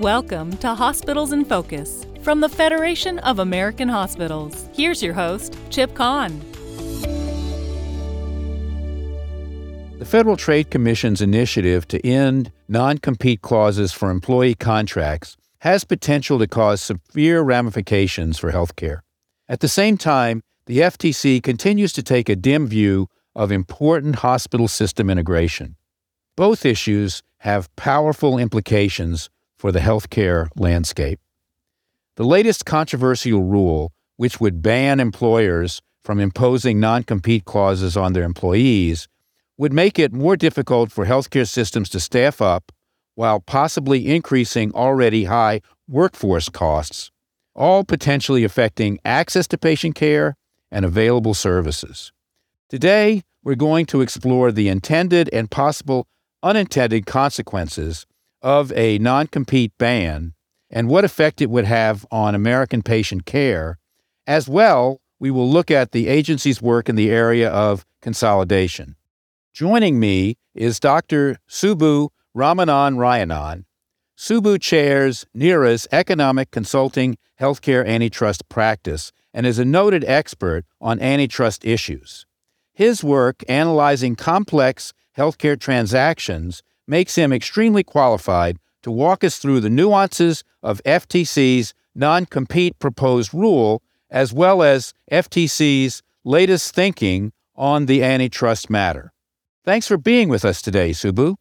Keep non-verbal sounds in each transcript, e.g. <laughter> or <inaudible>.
Welcome to Hospitals in Focus from the Federation of American Hospitals. Here's your host, Chip Kahn. The Federal Trade Commission's initiative to end non compete clauses for employee contracts has potential to cause severe ramifications for healthcare. At the same time, the FTC continues to take a dim view of important hospital system integration. Both issues have powerful implications for the healthcare landscape. The latest controversial rule, which would ban employers from imposing non compete clauses on their employees, would make it more difficult for healthcare systems to staff up while possibly increasing already high workforce costs, all potentially affecting access to patient care and available services. Today, we're going to explore the intended and possible unintended consequences of a non compete ban and what effect it would have on American patient care. As well, we will look at the agency's work in the area of consolidation. Joining me is Dr. Subbu Ramanarayanan. Subbu chairs NERA's Economic Consulting Healthcare Antitrust Practice and is a noted expert on antitrust issues. His work analyzing complex healthcare transactions makes him extremely qualified to walk us through the nuances of FTC's non compete proposed rule, as well as FTC's latest thinking on the antitrust matter. Thanks for being with us today, Subbu.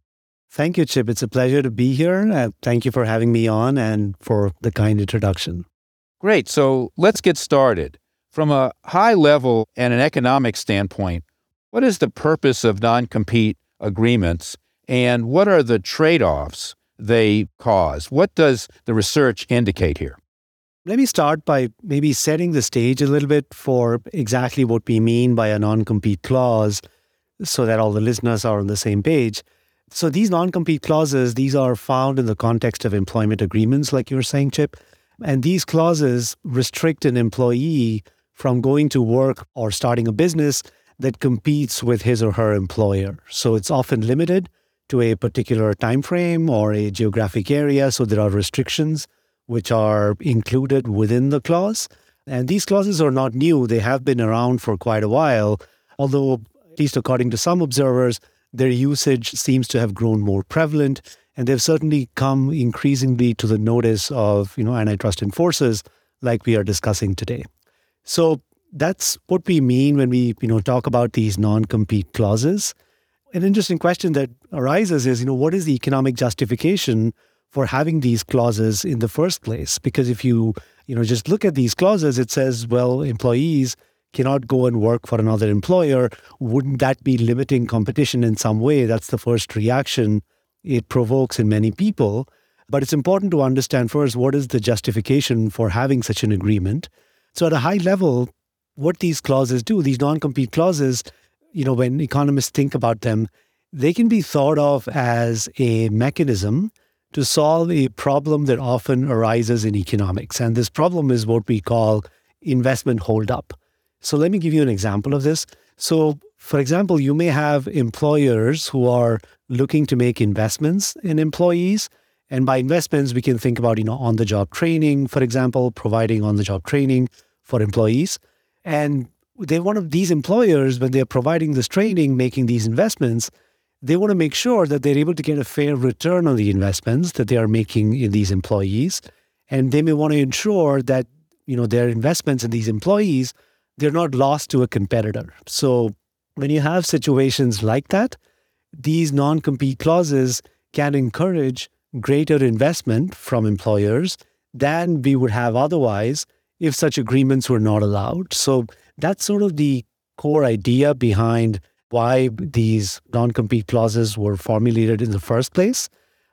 Thank you, Chip. It's a pleasure to be here. Uh, thank you for having me on and for the kind introduction. Great. So let's get started. From a high level and an economic standpoint, what is the purpose of non compete agreements and what are the trade offs they cause? What does the research indicate here? Let me start by maybe setting the stage a little bit for exactly what we mean by a non compete clause so that all the listeners are on the same page. So these non compete clauses, these are found in the context of employment agreements, like you were saying, Chip. And these clauses restrict an employee from going to work or starting a business that competes with his or her employer. So it's often limited to a particular time frame or a geographic area. So there are restrictions which are included within the clause. And these clauses are not new, they have been around for quite a while, although, at least according to some observers, their usage seems to have grown more prevalent. And they've certainly come increasingly to the notice of you know, antitrust enforcers like we are discussing today. So that's what we mean when we you know, talk about these non compete clauses an interesting question that arises is, you know, what is the economic justification for having these clauses in the first place? Because if you, you know, just look at these clauses, it says, well, employees cannot go and work for another employer. Wouldn't that be limiting competition in some way? That's the first reaction it provokes in many people. But it's important to understand first what is the justification for having such an agreement. So, at a high level, what these clauses do, these non compete clauses, you know, when economists think about them, they can be thought of as a mechanism to solve a problem that often arises in economics. And this problem is what we call investment holdup. So let me give you an example of this. So, for example, you may have employers who are looking to make investments in employees. And by investments, we can think about, you know, on the job training, for example, providing on the job training for employees. And they want these employers when they're providing this training, making these investments, they want to make sure that they're able to get a fair return on the investments that they are making in these employees, and they may want to ensure that you know their investments in these employees they're not lost to a competitor. So when you have situations like that, these non-compete clauses can encourage greater investment from employers than we would have otherwise if such agreements were not allowed. So that's sort of the core idea behind why these non compete clauses were formulated in the first place.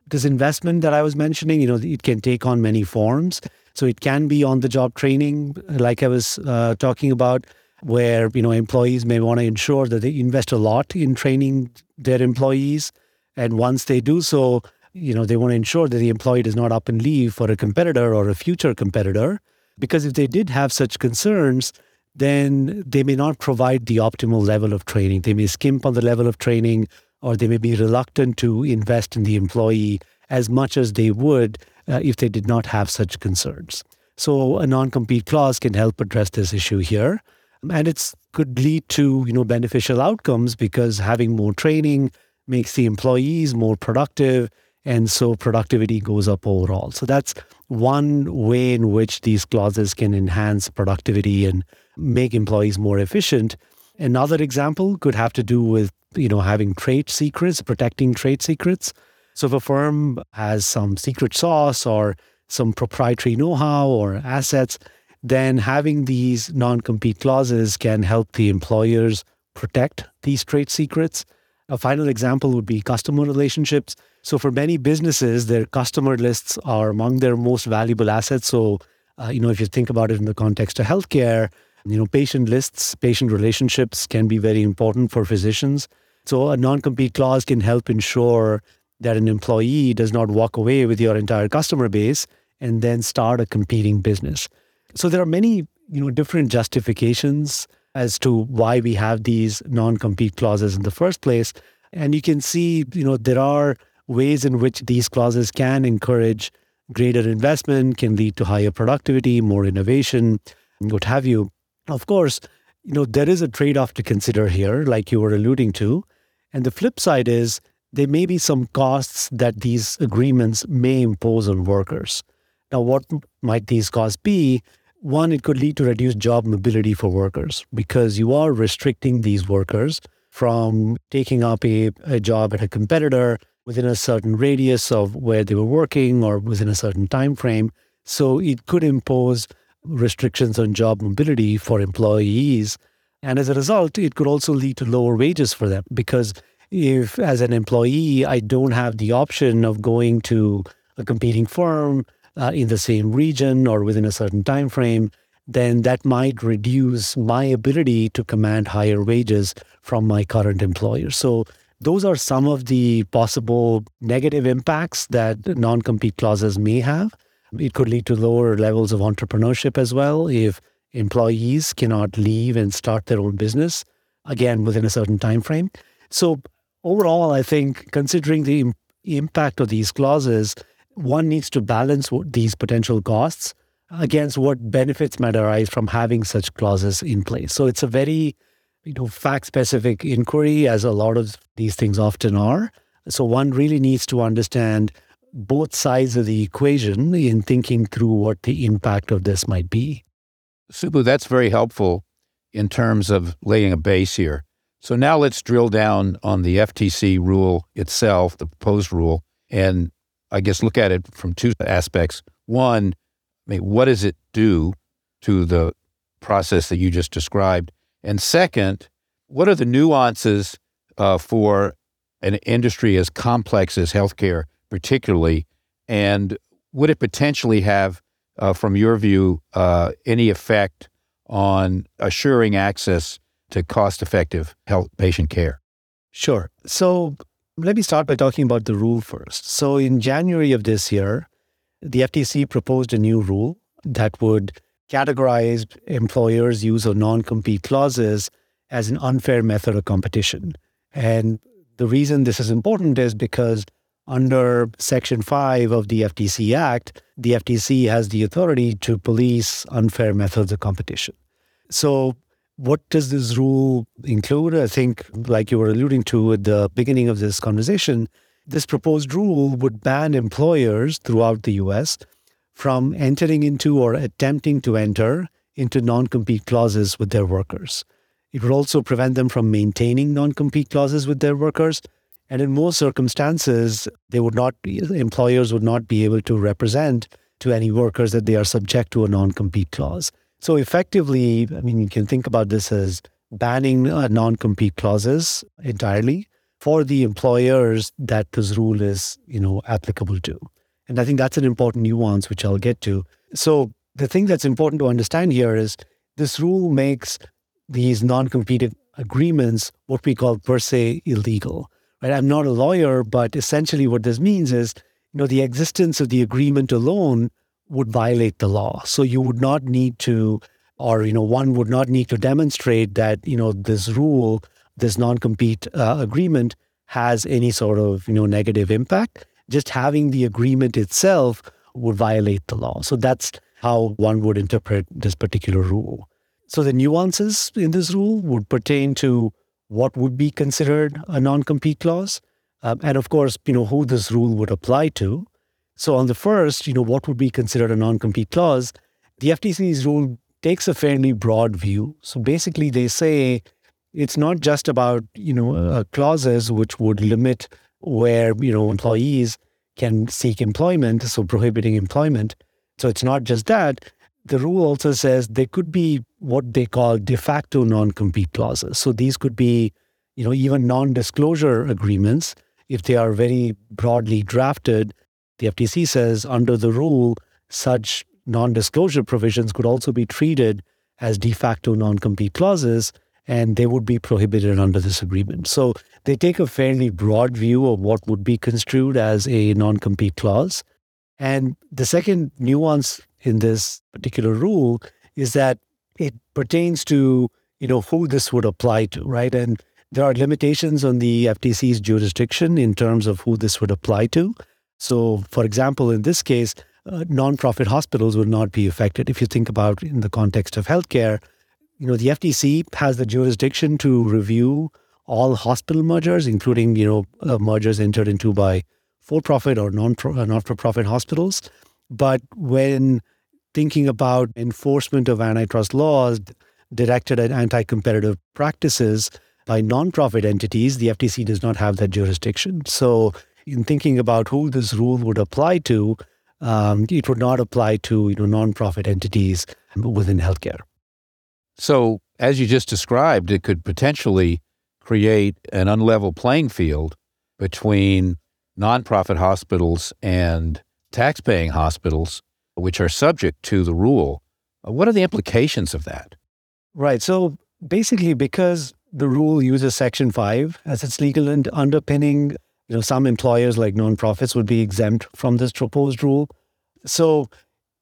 This investment that I was mentioning, you know, it can take on many forms. So it can be on the job training, like I was uh, talking about, where you know employees may want to ensure that they invest a lot in training their employees, and once they do so, you know they want to ensure that the employee does not up and leave for a competitor or a future competitor, because if they did have such concerns, then they may not provide the optimal level of training. They may skimp on the level of training, or they may be reluctant to invest in the employee as much as they would uh, if they did not have such concerns. So a non-compete clause can help address this issue here. And it could lead to you know beneficial outcomes because having more training makes the employees more productive and so productivity goes up overall. So that's one way in which these clauses can enhance productivity and make employees more efficient. Another example could have to do with you know having trade secrets, protecting trade secrets. So if a firm has some secret sauce or some proprietary know-how or assets, then having these non-compete clauses can help the employers protect these trade secrets. A final example would be customer relationships. So for many businesses, their customer lists are among their most valuable assets. So, uh, you know, if you think about it in the context of healthcare, you know, patient lists, patient relationships can be very important for physicians. So a non-compete clause can help ensure that an employee does not walk away with your entire customer base and then start a competing business. So there are many, you know, different justifications as to why we have these non-compete clauses in the first place. And you can see, you know, there are ways in which these clauses can encourage greater investment, can lead to higher productivity, more innovation, what have you. Of course, you know, there is a trade-off to consider here, like you were alluding to. And the flip side is there may be some costs that these agreements may impose on workers. Now, what might these costs be? One, it could lead to reduced job mobility for workers because you are restricting these workers from taking up a, a job at a competitor within a certain radius of where they were working or within a certain time frame. So it could impose restrictions on job mobility for employees. And as a result, it could also lead to lower wages for them because if, as an employee, I don't have the option of going to a competing firm uh, in the same region or within a certain time frame, then that might reduce my ability to command higher wages from my current employer. So those are some of the possible negative impacts that non-compete clauses may have. It could lead to lower levels of entrepreneurship as well if employees cannot leave and start their own business again within a certain time frame. So overall, I think considering the impact of these clauses, one needs to balance these potential costs against what benefits might arise from having such clauses in place. So it's a very you know fact specific inquiry as a lot of these things often are. So one really needs to understand both sides of the equation in thinking through what the impact of this might be. Subbu, that's very helpful in terms of laying a base here. So now let's drill down on the FTC rule itself, the proposed rule, and I guess look at it from two aspects. One, I mean, what does it do to the process that you just described? And second, what are the nuances uh, for an industry as complex as healthcare, particularly? And would it potentially have, uh, from your view, uh, any effect on assuring access to cost effective health patient care? Sure. So let me start by talking about the rule first. So in January of this year, the FTC proposed a new rule that would categorize employers' use of non compete clauses as an unfair method of competition. And the reason this is important is because under Section 5 of the FTC Act, the FTC has the authority to police unfair methods of competition. So what does this rule include? I think, like you were alluding to at the beginning of this conversation, this proposed rule would ban employers throughout the US from entering into or attempting to enter into non compete clauses with their workers. It would also prevent them from maintaining non compete clauses with their workers. And in most circumstances, they would not employers would not be able to represent to any workers that they are subject to a non compete clause. So effectively, I mean, you can think about this as banning uh, non-compete clauses entirely for the employers that this rule is, you know, applicable to. And I think that's an important nuance, which I'll get to. So the thing that's important to understand here is this rule makes these non-compete agreements what we call per se illegal. Right? I'm not a lawyer, but essentially what this means is, you know, the existence of the agreement alone would violate the law. So you would not need to, or, you know, one would not need to demonstrate that, you know, this rule, this non compete uh, agreement has any sort of, you know, negative impact. Just having the agreement itself would violate the law. So that's how one would interpret this particular rule. So the nuances in this rule would pertain to what would be considered a non-compete clause, um, and of course, you know who this rule would apply to. So on the first, you know what would be considered a non-compete clause, the FTC's rule takes a fairly broad view. So basically, they say it's not just about you know uh, clauses which would limit where you know employees can seek employment, so prohibiting employment. So it's not just that. The rule also says there could be what they call de facto non-compete clauses. So these could be, you know, even non-disclosure agreements if they are very broadly drafted. The FTC says under the rule, such non-disclosure provisions could also be treated as de facto non-compete clauses and they would be prohibited under this agreement. So they take a fairly broad view of what would be construed as a non compete clause. And the second nuance in this particular rule is that it pertains to you know who this would apply to, right? And there are limitations on the FTC's jurisdiction in terms of who this would apply to. So, for example, in this case, uh, nonprofit hospitals would not be affected. If you think about in the context of healthcare, you know, the FTC has the jurisdiction to review all hospital mergers, including, you know, uh, mergers entered into by for-profit or non not-for-profit hospitals. But when thinking about enforcement of antitrust laws directed at anti-competitive practices by nonprofit entities, the FTC does not have that jurisdiction. So, in thinking about who this rule would apply to, um, it would not apply to you know nonprofit entities within healthcare. So, as you just described, it could potentially create an unlevel playing field between nonprofit hospitals and taxpaying hospitals, which are subject to the rule. What are the implications of that? Right. So, basically, because the rule uses Section 5 as its legal and underpinning, you know, some employers like nonprofits would be exempt from this proposed rule. So,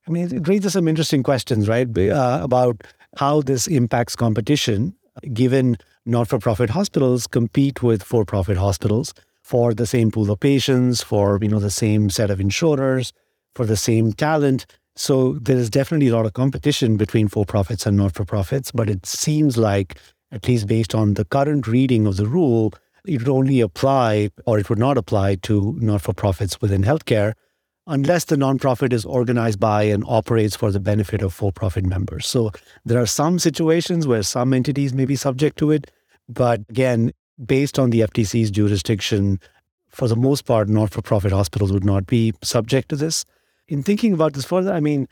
I mean, it raises some interesting questions, right, uh, about how this impacts competition, given not for profit hospitals compete with for profit hospitals for the same pool of patients, for you know the same set of insurers, for the same talent. So there is definitely a lot of competition between for profits and not for profits, but it seems like, at least based on the current reading of the rule, it would only apply or it would not apply to not for profits within healthcare unless the nonprofit is organized by and operates for the benefit of for profit members. So there are some situations where some entities may be subject to it. But again, based on the FTC's jurisdiction, for the most part, not for profit hospitals would not be subject to this. In thinking about this further, I mean,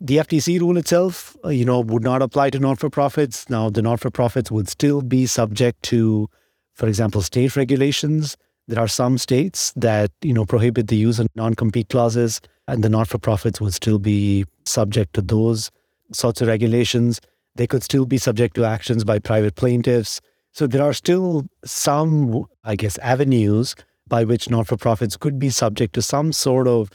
the FTC rule itself, uh, you know, would not apply to not for profits. Now, the not for profits would still be subject to, for example, state regulations there are some states that, you know, prohibit the use of non-compete clauses and the not-for-profits would still be subject to those sorts of regulations. They could still be subject to actions by private plaintiffs. So there are still some, I guess, avenues by which not-for-profits could be subject to some sort of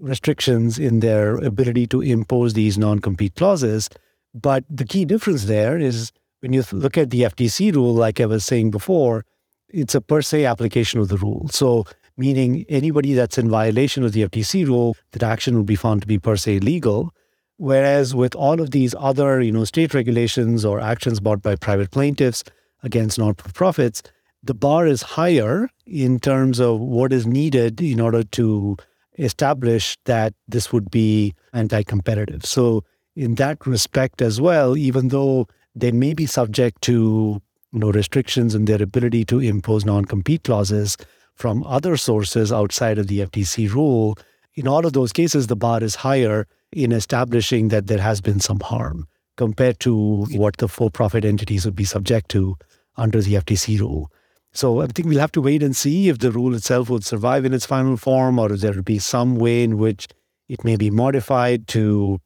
restrictions in their ability to impose these non-compete clauses. But the key difference there is when you look at the FTC rule, like I was saying before, it's a per se application of the rule. So, meaning anybody that's in violation of the FTC rule, that action would be found to be per se legal. Whereas with all of these other, you know, state regulations or actions brought by private plaintiffs against non-profits, the bar is higher in terms of what is needed in order to establish that this would be anti-competitive. So in that respect as well, even though they may be subject to know, restrictions in their ability to impose non-compete clauses from other sources outside of the FTC rule, in all of those cases, the bar is higher in establishing that there has been some harm compared to what the for-profit entities would be subject to under the FTC rule. So I think we'll have to wait and see if the rule itself would survive in its final form or if there would be some way in which it may be modified to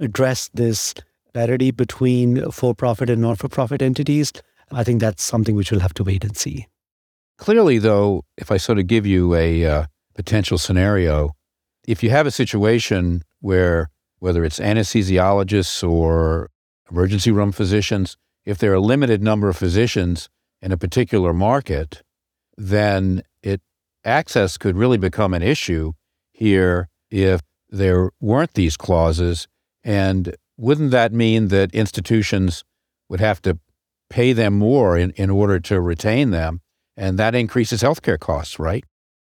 address this parity between for-profit and not-for-profit entities. I think that's something which we'll have to wait and see. Clearly, though, if I sort of give you a uh, potential scenario, if you have a situation where whether it's anesthesiologists or emergency room physicians, if there are a limited number of physicians in a particular market, then it access could really become an issue here if there weren't these clauses? And wouldn't that mean that institutions would have to pay them more in, in order to retain them? And that increases healthcare costs, right?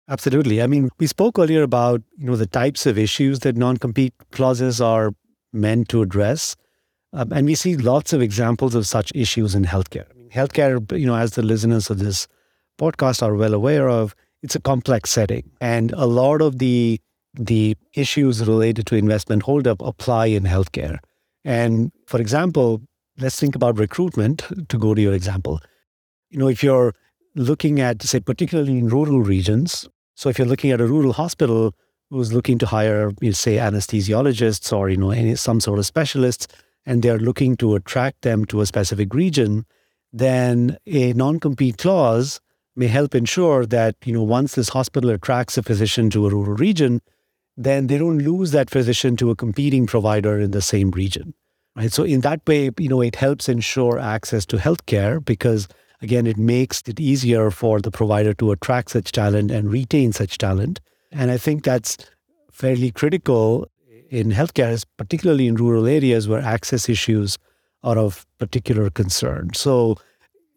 Absolutely. I mean, we spoke earlier about, you know, the types of issues that non-compete clauses are meant to address. Um, and we see lots of examples of such issues in healthcare. I mean, healthcare, you know, as the listeners of this podcast are well aware of, it's a complex setting. And a lot of the the issues related to investment holdup apply in healthcare. And for example, let's think about recruitment to go to your example. You know, if you're looking at, say, particularly in rural regions, so if you're looking at a rural hospital who's looking to hire, you know, say, anesthesiologists or, you know, any, some sort of specialists, and they're looking to attract them to a specific region, then a non-compete clause may help ensure that, you know, once this hospital attracts a physician to a rural region, then they don't lose that physician to a competing provider in the same region. Right. So in that way, you know, it helps ensure access to healthcare because again, it makes it easier for the provider to attract such talent and retain such talent. And I think that's fairly critical in healthcare, particularly in rural areas where access issues are of particular concern. So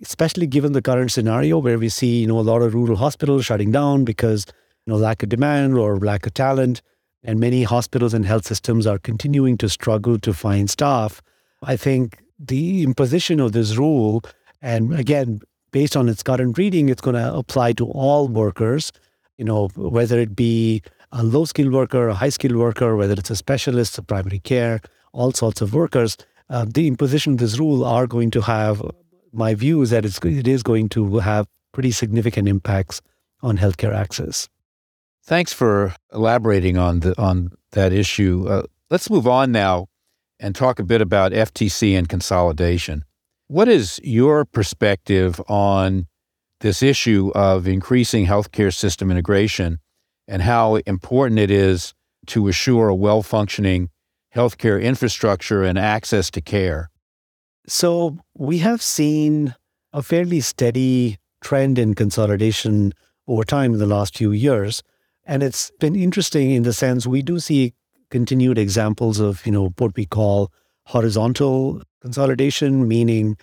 especially given the current scenario where we see, you know, a lot of rural hospitals shutting down because, you know, lack of demand or lack of talent, and many hospitals and health systems are continuing to struggle to find staff. I think the imposition of this rule, and again, based on its current reading, it's going to apply to all workers, you know, whether it be a low skilled worker, a high skilled worker, whether it's a specialist, a primary care, all sorts of workers. Uh, the imposition of this rule are going to have, my view is that it's, it is going to have pretty significant impacts on healthcare access. Thanks for elaborating on the on that issue. Uh, let's move on now and talk a bit about FTC and consolidation. What is your perspective on this issue of increasing healthcare system integration and how important it is to assure a well functioning healthcare infrastructure and access to care? So, we have seen a fairly steady trend in consolidation over time in the last few years. And it's been interesting in the sense we do see continued examples of, you know, what we call horizontal consolidation, meaning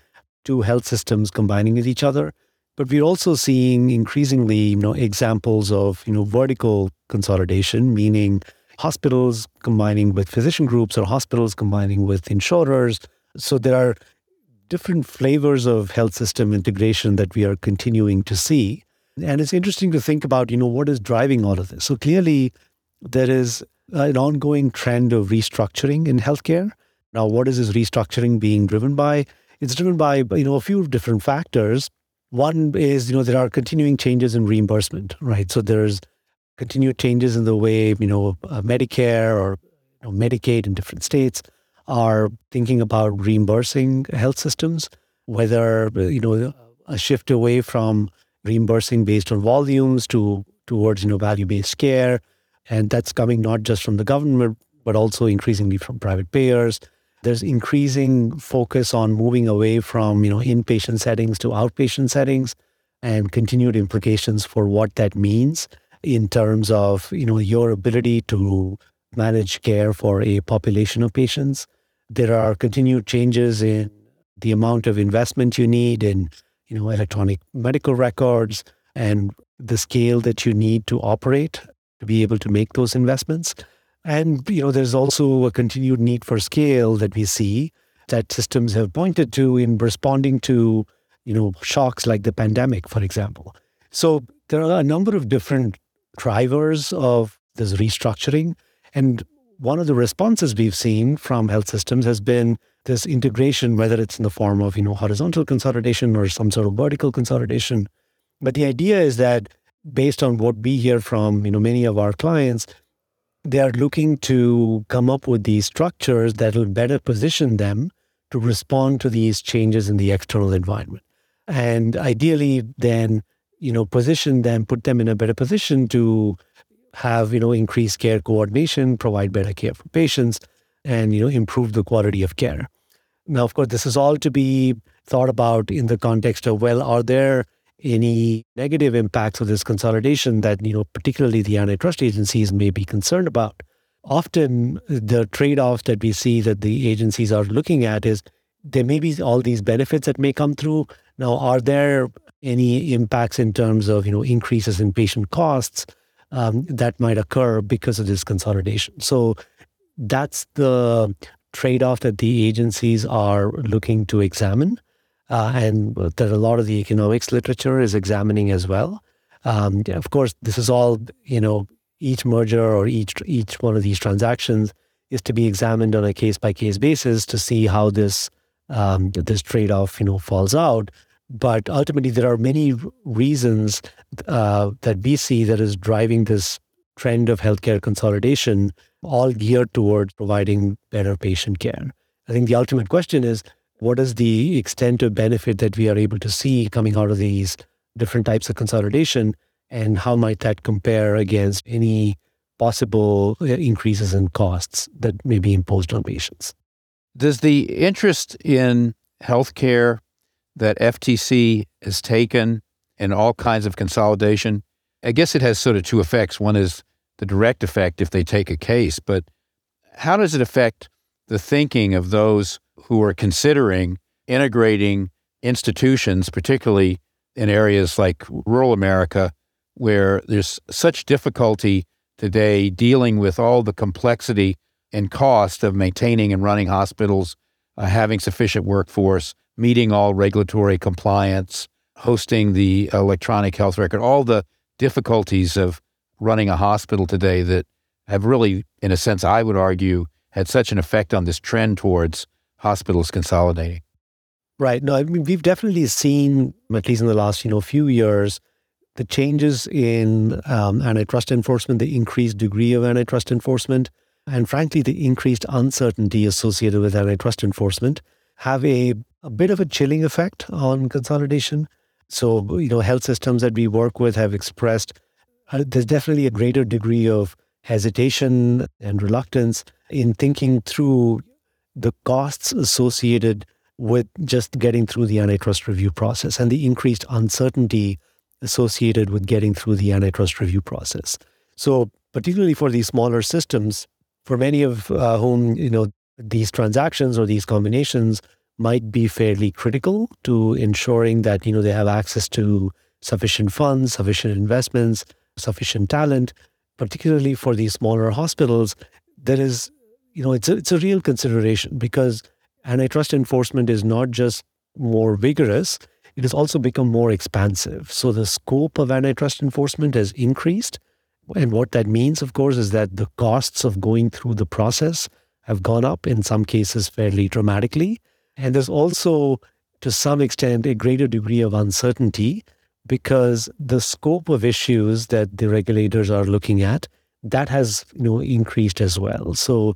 two health systems combining with each other. But we're also seeing increasingly, you know, examples of, you know, vertical consolidation, meaning hospitals combining with physician groups or hospitals combining with insurers. So there are different flavors of health system integration that we are continuing to see. And it's interesting to think about, you know, what is driving all of this. So clearly, there is an ongoing trend of restructuring in healthcare. Now, what is this restructuring being driven by? It's driven by, you know, a few different factors. One is, you know, there are continuing changes in reimbursement, right? So there's continued changes in the way, you know, uh, Medicare or you know, Medicaid in different states are thinking about reimbursing health systems, whether, you know, a shift away from reimbursing based on volumes to towards you know value-based care, and that's coming not just from the government but also increasingly from private payers. There's increasing focus on moving away from you know inpatient settings to outpatient settings, and continued implications for what that means in terms of you know your ability to manage care for a population of patients. There are continued changes in the amount of investment you need in you know, electronic medical records and the scale that you need to operate to be able to make those investments. And, you know, there's also a continued need for scale that we see that systems have pointed to in responding to, you know, shocks like the pandemic, for example. So there are a number of different drivers of this restructuring. And one of the responses we've seen from health systems has been this integration, whether it's in the form of you know horizontal consolidation or some sort of vertical consolidation. But the idea is that based on what we hear from you know many of our clients, they are looking to come up with these structures that will better position them to respond to these changes in the external environment. And ideally, then, you know, position them, put them in a better position to have, you know, increased care coordination, provide better care for patients, and, you know, improve the quality of care. Now, of course, this is all to be thought about in the context of well, are there any negative impacts of this consolidation that, you know, particularly the antitrust agencies may be concerned about? often the trade off that we see that the agencies are looking at is there may be all these benefits that may come through. Now, are there any impacts in terms of you know increases in patient costs um, that might occur because of this consolidation? So that's the trade off that the agencies are looking to examine, uh, and that a lot of the economics literature is examining as well. Um, of course, this is all you know. Each merger or each each one of these transactions is to be examined on a case by case basis to see how this um, this trade off you know falls out. But ultimately, there are many reasons uh, that we see that is driving this trend of healthcare consolidation, all geared towards providing better patient care. I think the ultimate question is what is the extent of benefit that we are able to see coming out of these different types of consolidation? and how might that compare against any possible uh, increases in costs that may be imposed on patients? Does the interest in healthcare that FTC has taken in all kinds of consolidation, I guess it has sort of two effects. One is the direct effect if they take a case, but how does it affect the thinking of those who are considering integrating institutions, particularly in areas like rural America, where there's such difficulty today dealing with all the complexity and cost of maintaining and running hospitals, uh, having sufficient workforce, meeting all regulatory compliance, hosting the electronic health record, all the difficulties of running a hospital today that have really, in a sense, I would argue, had such an effect on this trend towards hospitals consolidating. Right. No, I mean, we've definitely seen, at least in the last, you know, few years, the changes in um, antitrust enforcement, the increased degree of antitrust enforcement, and frankly, the increased uncertainty associated with antitrust enforcement have a, a bit of a chilling effect on consolidation. So, you know, health systems that we work with have expressed there's definitely a greater degree of hesitation and reluctance in thinking through the costs associated with just getting through the antitrust review process and the increased uncertainty associated with getting through the antitrust review process. So, particularly for these smaller systems, for many of uh, whom you know these transactions or these combinations might be fairly critical to ensuring that you know they have access to sufficient funds, sufficient investments, sufficient talent. Particularly for these smaller hospitals, there is you know it's a, it's a real consideration because antitrust enforcement is not just more vigorous it has also become more expansive. So the scope of antitrust enforcement has increased. And what that means, of course, is that the costs of going through the process have gone up, in some cases, fairly dramatically. And there's also, to some extent, a greater degree of uncertainty because the scope of issues that the regulators are looking at that has you know increased as well so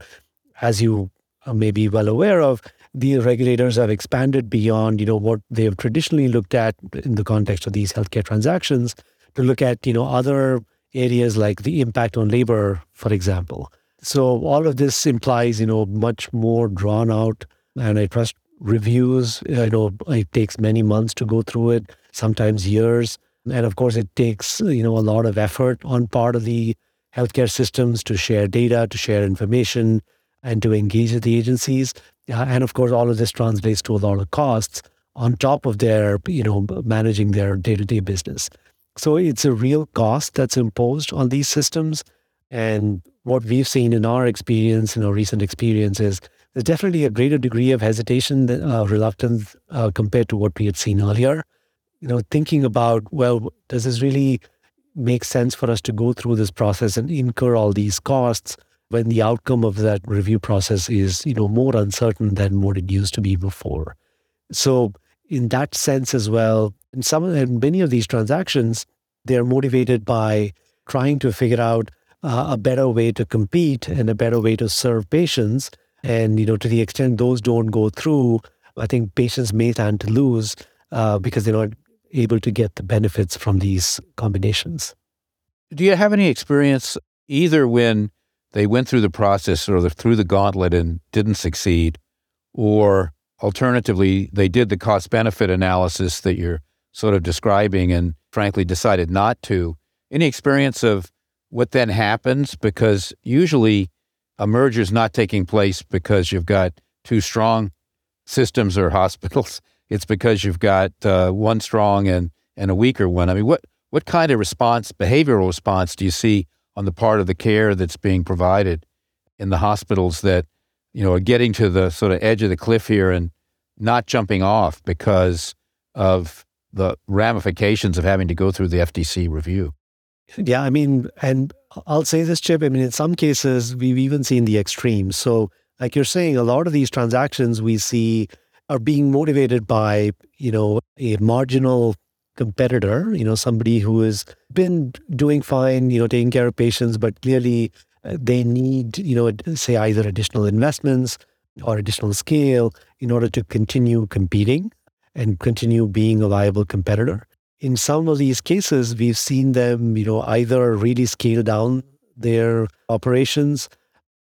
as you may be well aware of the regulators have expanded beyond, you know, what they've traditionally looked at in the context of these healthcare transactions to look at, you know, other areas like the impact on labor, for example. So all of this implies, you know, much more drawn out antitrust reviews. You know, it takes many months to go through it, sometimes years. And of course, it takes, you know, a lot of effort on part of the healthcare systems to share data, to share information, and to engage with the agencies. Uh, and of course, all of this translates to a lot of costs on top of their, you know, managing their day-to-day business. So it's a real cost that's imposed on these systems. And what we've seen in our experience, in our recent experience, is there's definitely a greater degree of hesitation, uh, reluctance uh, compared to what we had seen earlier. You know, thinking about, well, does this really make sense for us to go through this process and incur all these costs? when the outcome of that review process is, you know, more uncertain than what it used to be before. So in that sense as well, in some and many of these transactions, they're motivated by trying to figure out uh, a better way to compete and a better way to serve patients. And you know, to the extent those don't go through, I think patients may stand to lose uh, because they're not able to get the benefits from these combinations. Do you have any experience either when they went through the process or through the gauntlet and didn't succeed, or alternatively, they did the cost benefit analysis that you're sort of describing and frankly decided not to. Any experience of what then happens? Because usually a merger is not taking place because you've got two strong systems or <laughs> hospitals. It's because you've got uh, one strong and, and a weaker one. I mean, what, what kind of response, behavioral response, do you see on the part of the care that's being provided in the hospitals that, you know, are getting to the sort of edge of the cliff here and not jumping off because of the ramifications of having to go through the FTC review? Yeah, I mean, and I'll say this, Chip. I mean, in some cases, we've even seen the extremes. So, like you're saying, a lot of these transactions we see are being motivated by, you know, a marginal competitor, you know, somebody who has been doing fine, you know, taking care of patients, but clearly uh, they need, you know, say either additional investments or additional scale in order to continue competing and continue being a viable competitor in some of these cases, we've seen them, you know, either really scale down their operations.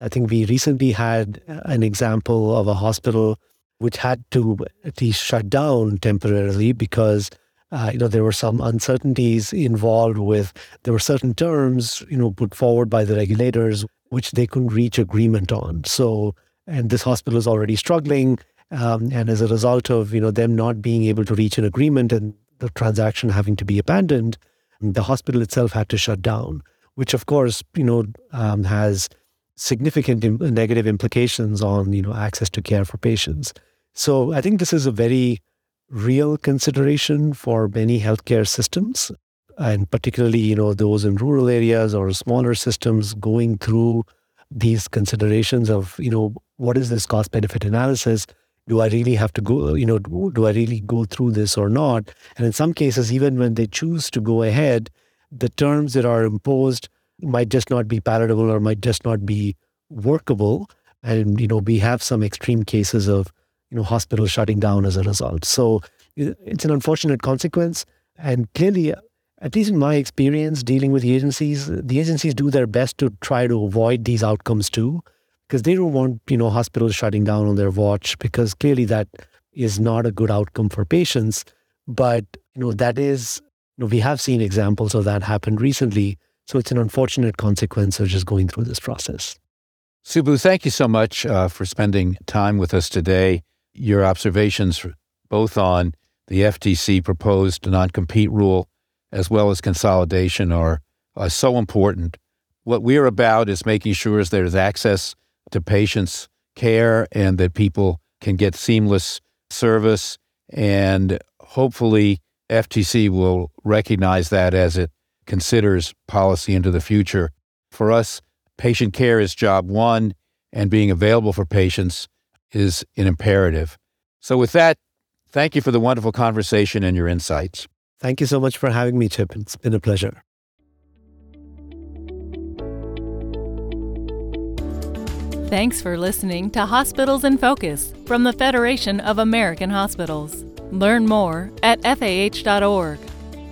I think we recently had an example of a hospital which had to at least shut down temporarily because uh, you know there were some uncertainties involved with there were certain terms you know put forward by the regulators which they couldn't reach agreement on. So and this hospital is already struggling. Um, and as a result of you know them not being able to reach an agreement and the transaction having to be abandoned, the hospital itself had to shut down, which of course, you know, um, has significant Im- negative implications on, you know, access to care for patients. So I think this is a very real consideration for many healthcare systems, and particularly, you know, those in rural areas or smaller systems going through these considerations of, you know, what is this cost benefit analysis? Do I really have to go, you know, do I really go through this or not? And in some cases, even when they choose to go ahead, the terms that are imposed might just not be palatable or might just not be workable. And, you know, we have some extreme cases of, you know, hospitals shutting down as a result. So it's an unfortunate consequence. And clearly, at least in my experience dealing with the agencies, the agencies do their best to try to avoid these outcomes too because they don't want you know hospitals shutting down on their watch because clearly that is not a good outcome for patients. But you know that is you know we have seen examples of that happen recently. So it's an unfortunate consequence of just going through this process. Subbu thank you so much uh, for spending time with us today. Your observations both on the ftc proposed non-compete rule as well as consolidation are, are so important. What we're about is making sure there's access to patients' care and that people can get seamless service. And hopefully, FTC will recognize that as it considers policy into the future. For us, patient care is job one, and being available for patients is an imperative. So, with that, thank you for the wonderful conversation and your insights. Thank you so much for having me, Chip. It's been a pleasure. Thanks for listening to Hospitals in Focus from the Federation of American Hospitals. Learn more at FAH.org.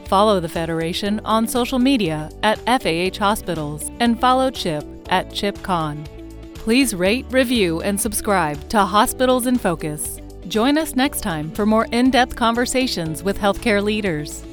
Follow the Federation on social media at FAH Hospitals and follow Chip at ChipKahn. Please rate, review, and subscribe to Hospitals in Focus. Join us next time for more in depth conversations with healthcare leaders.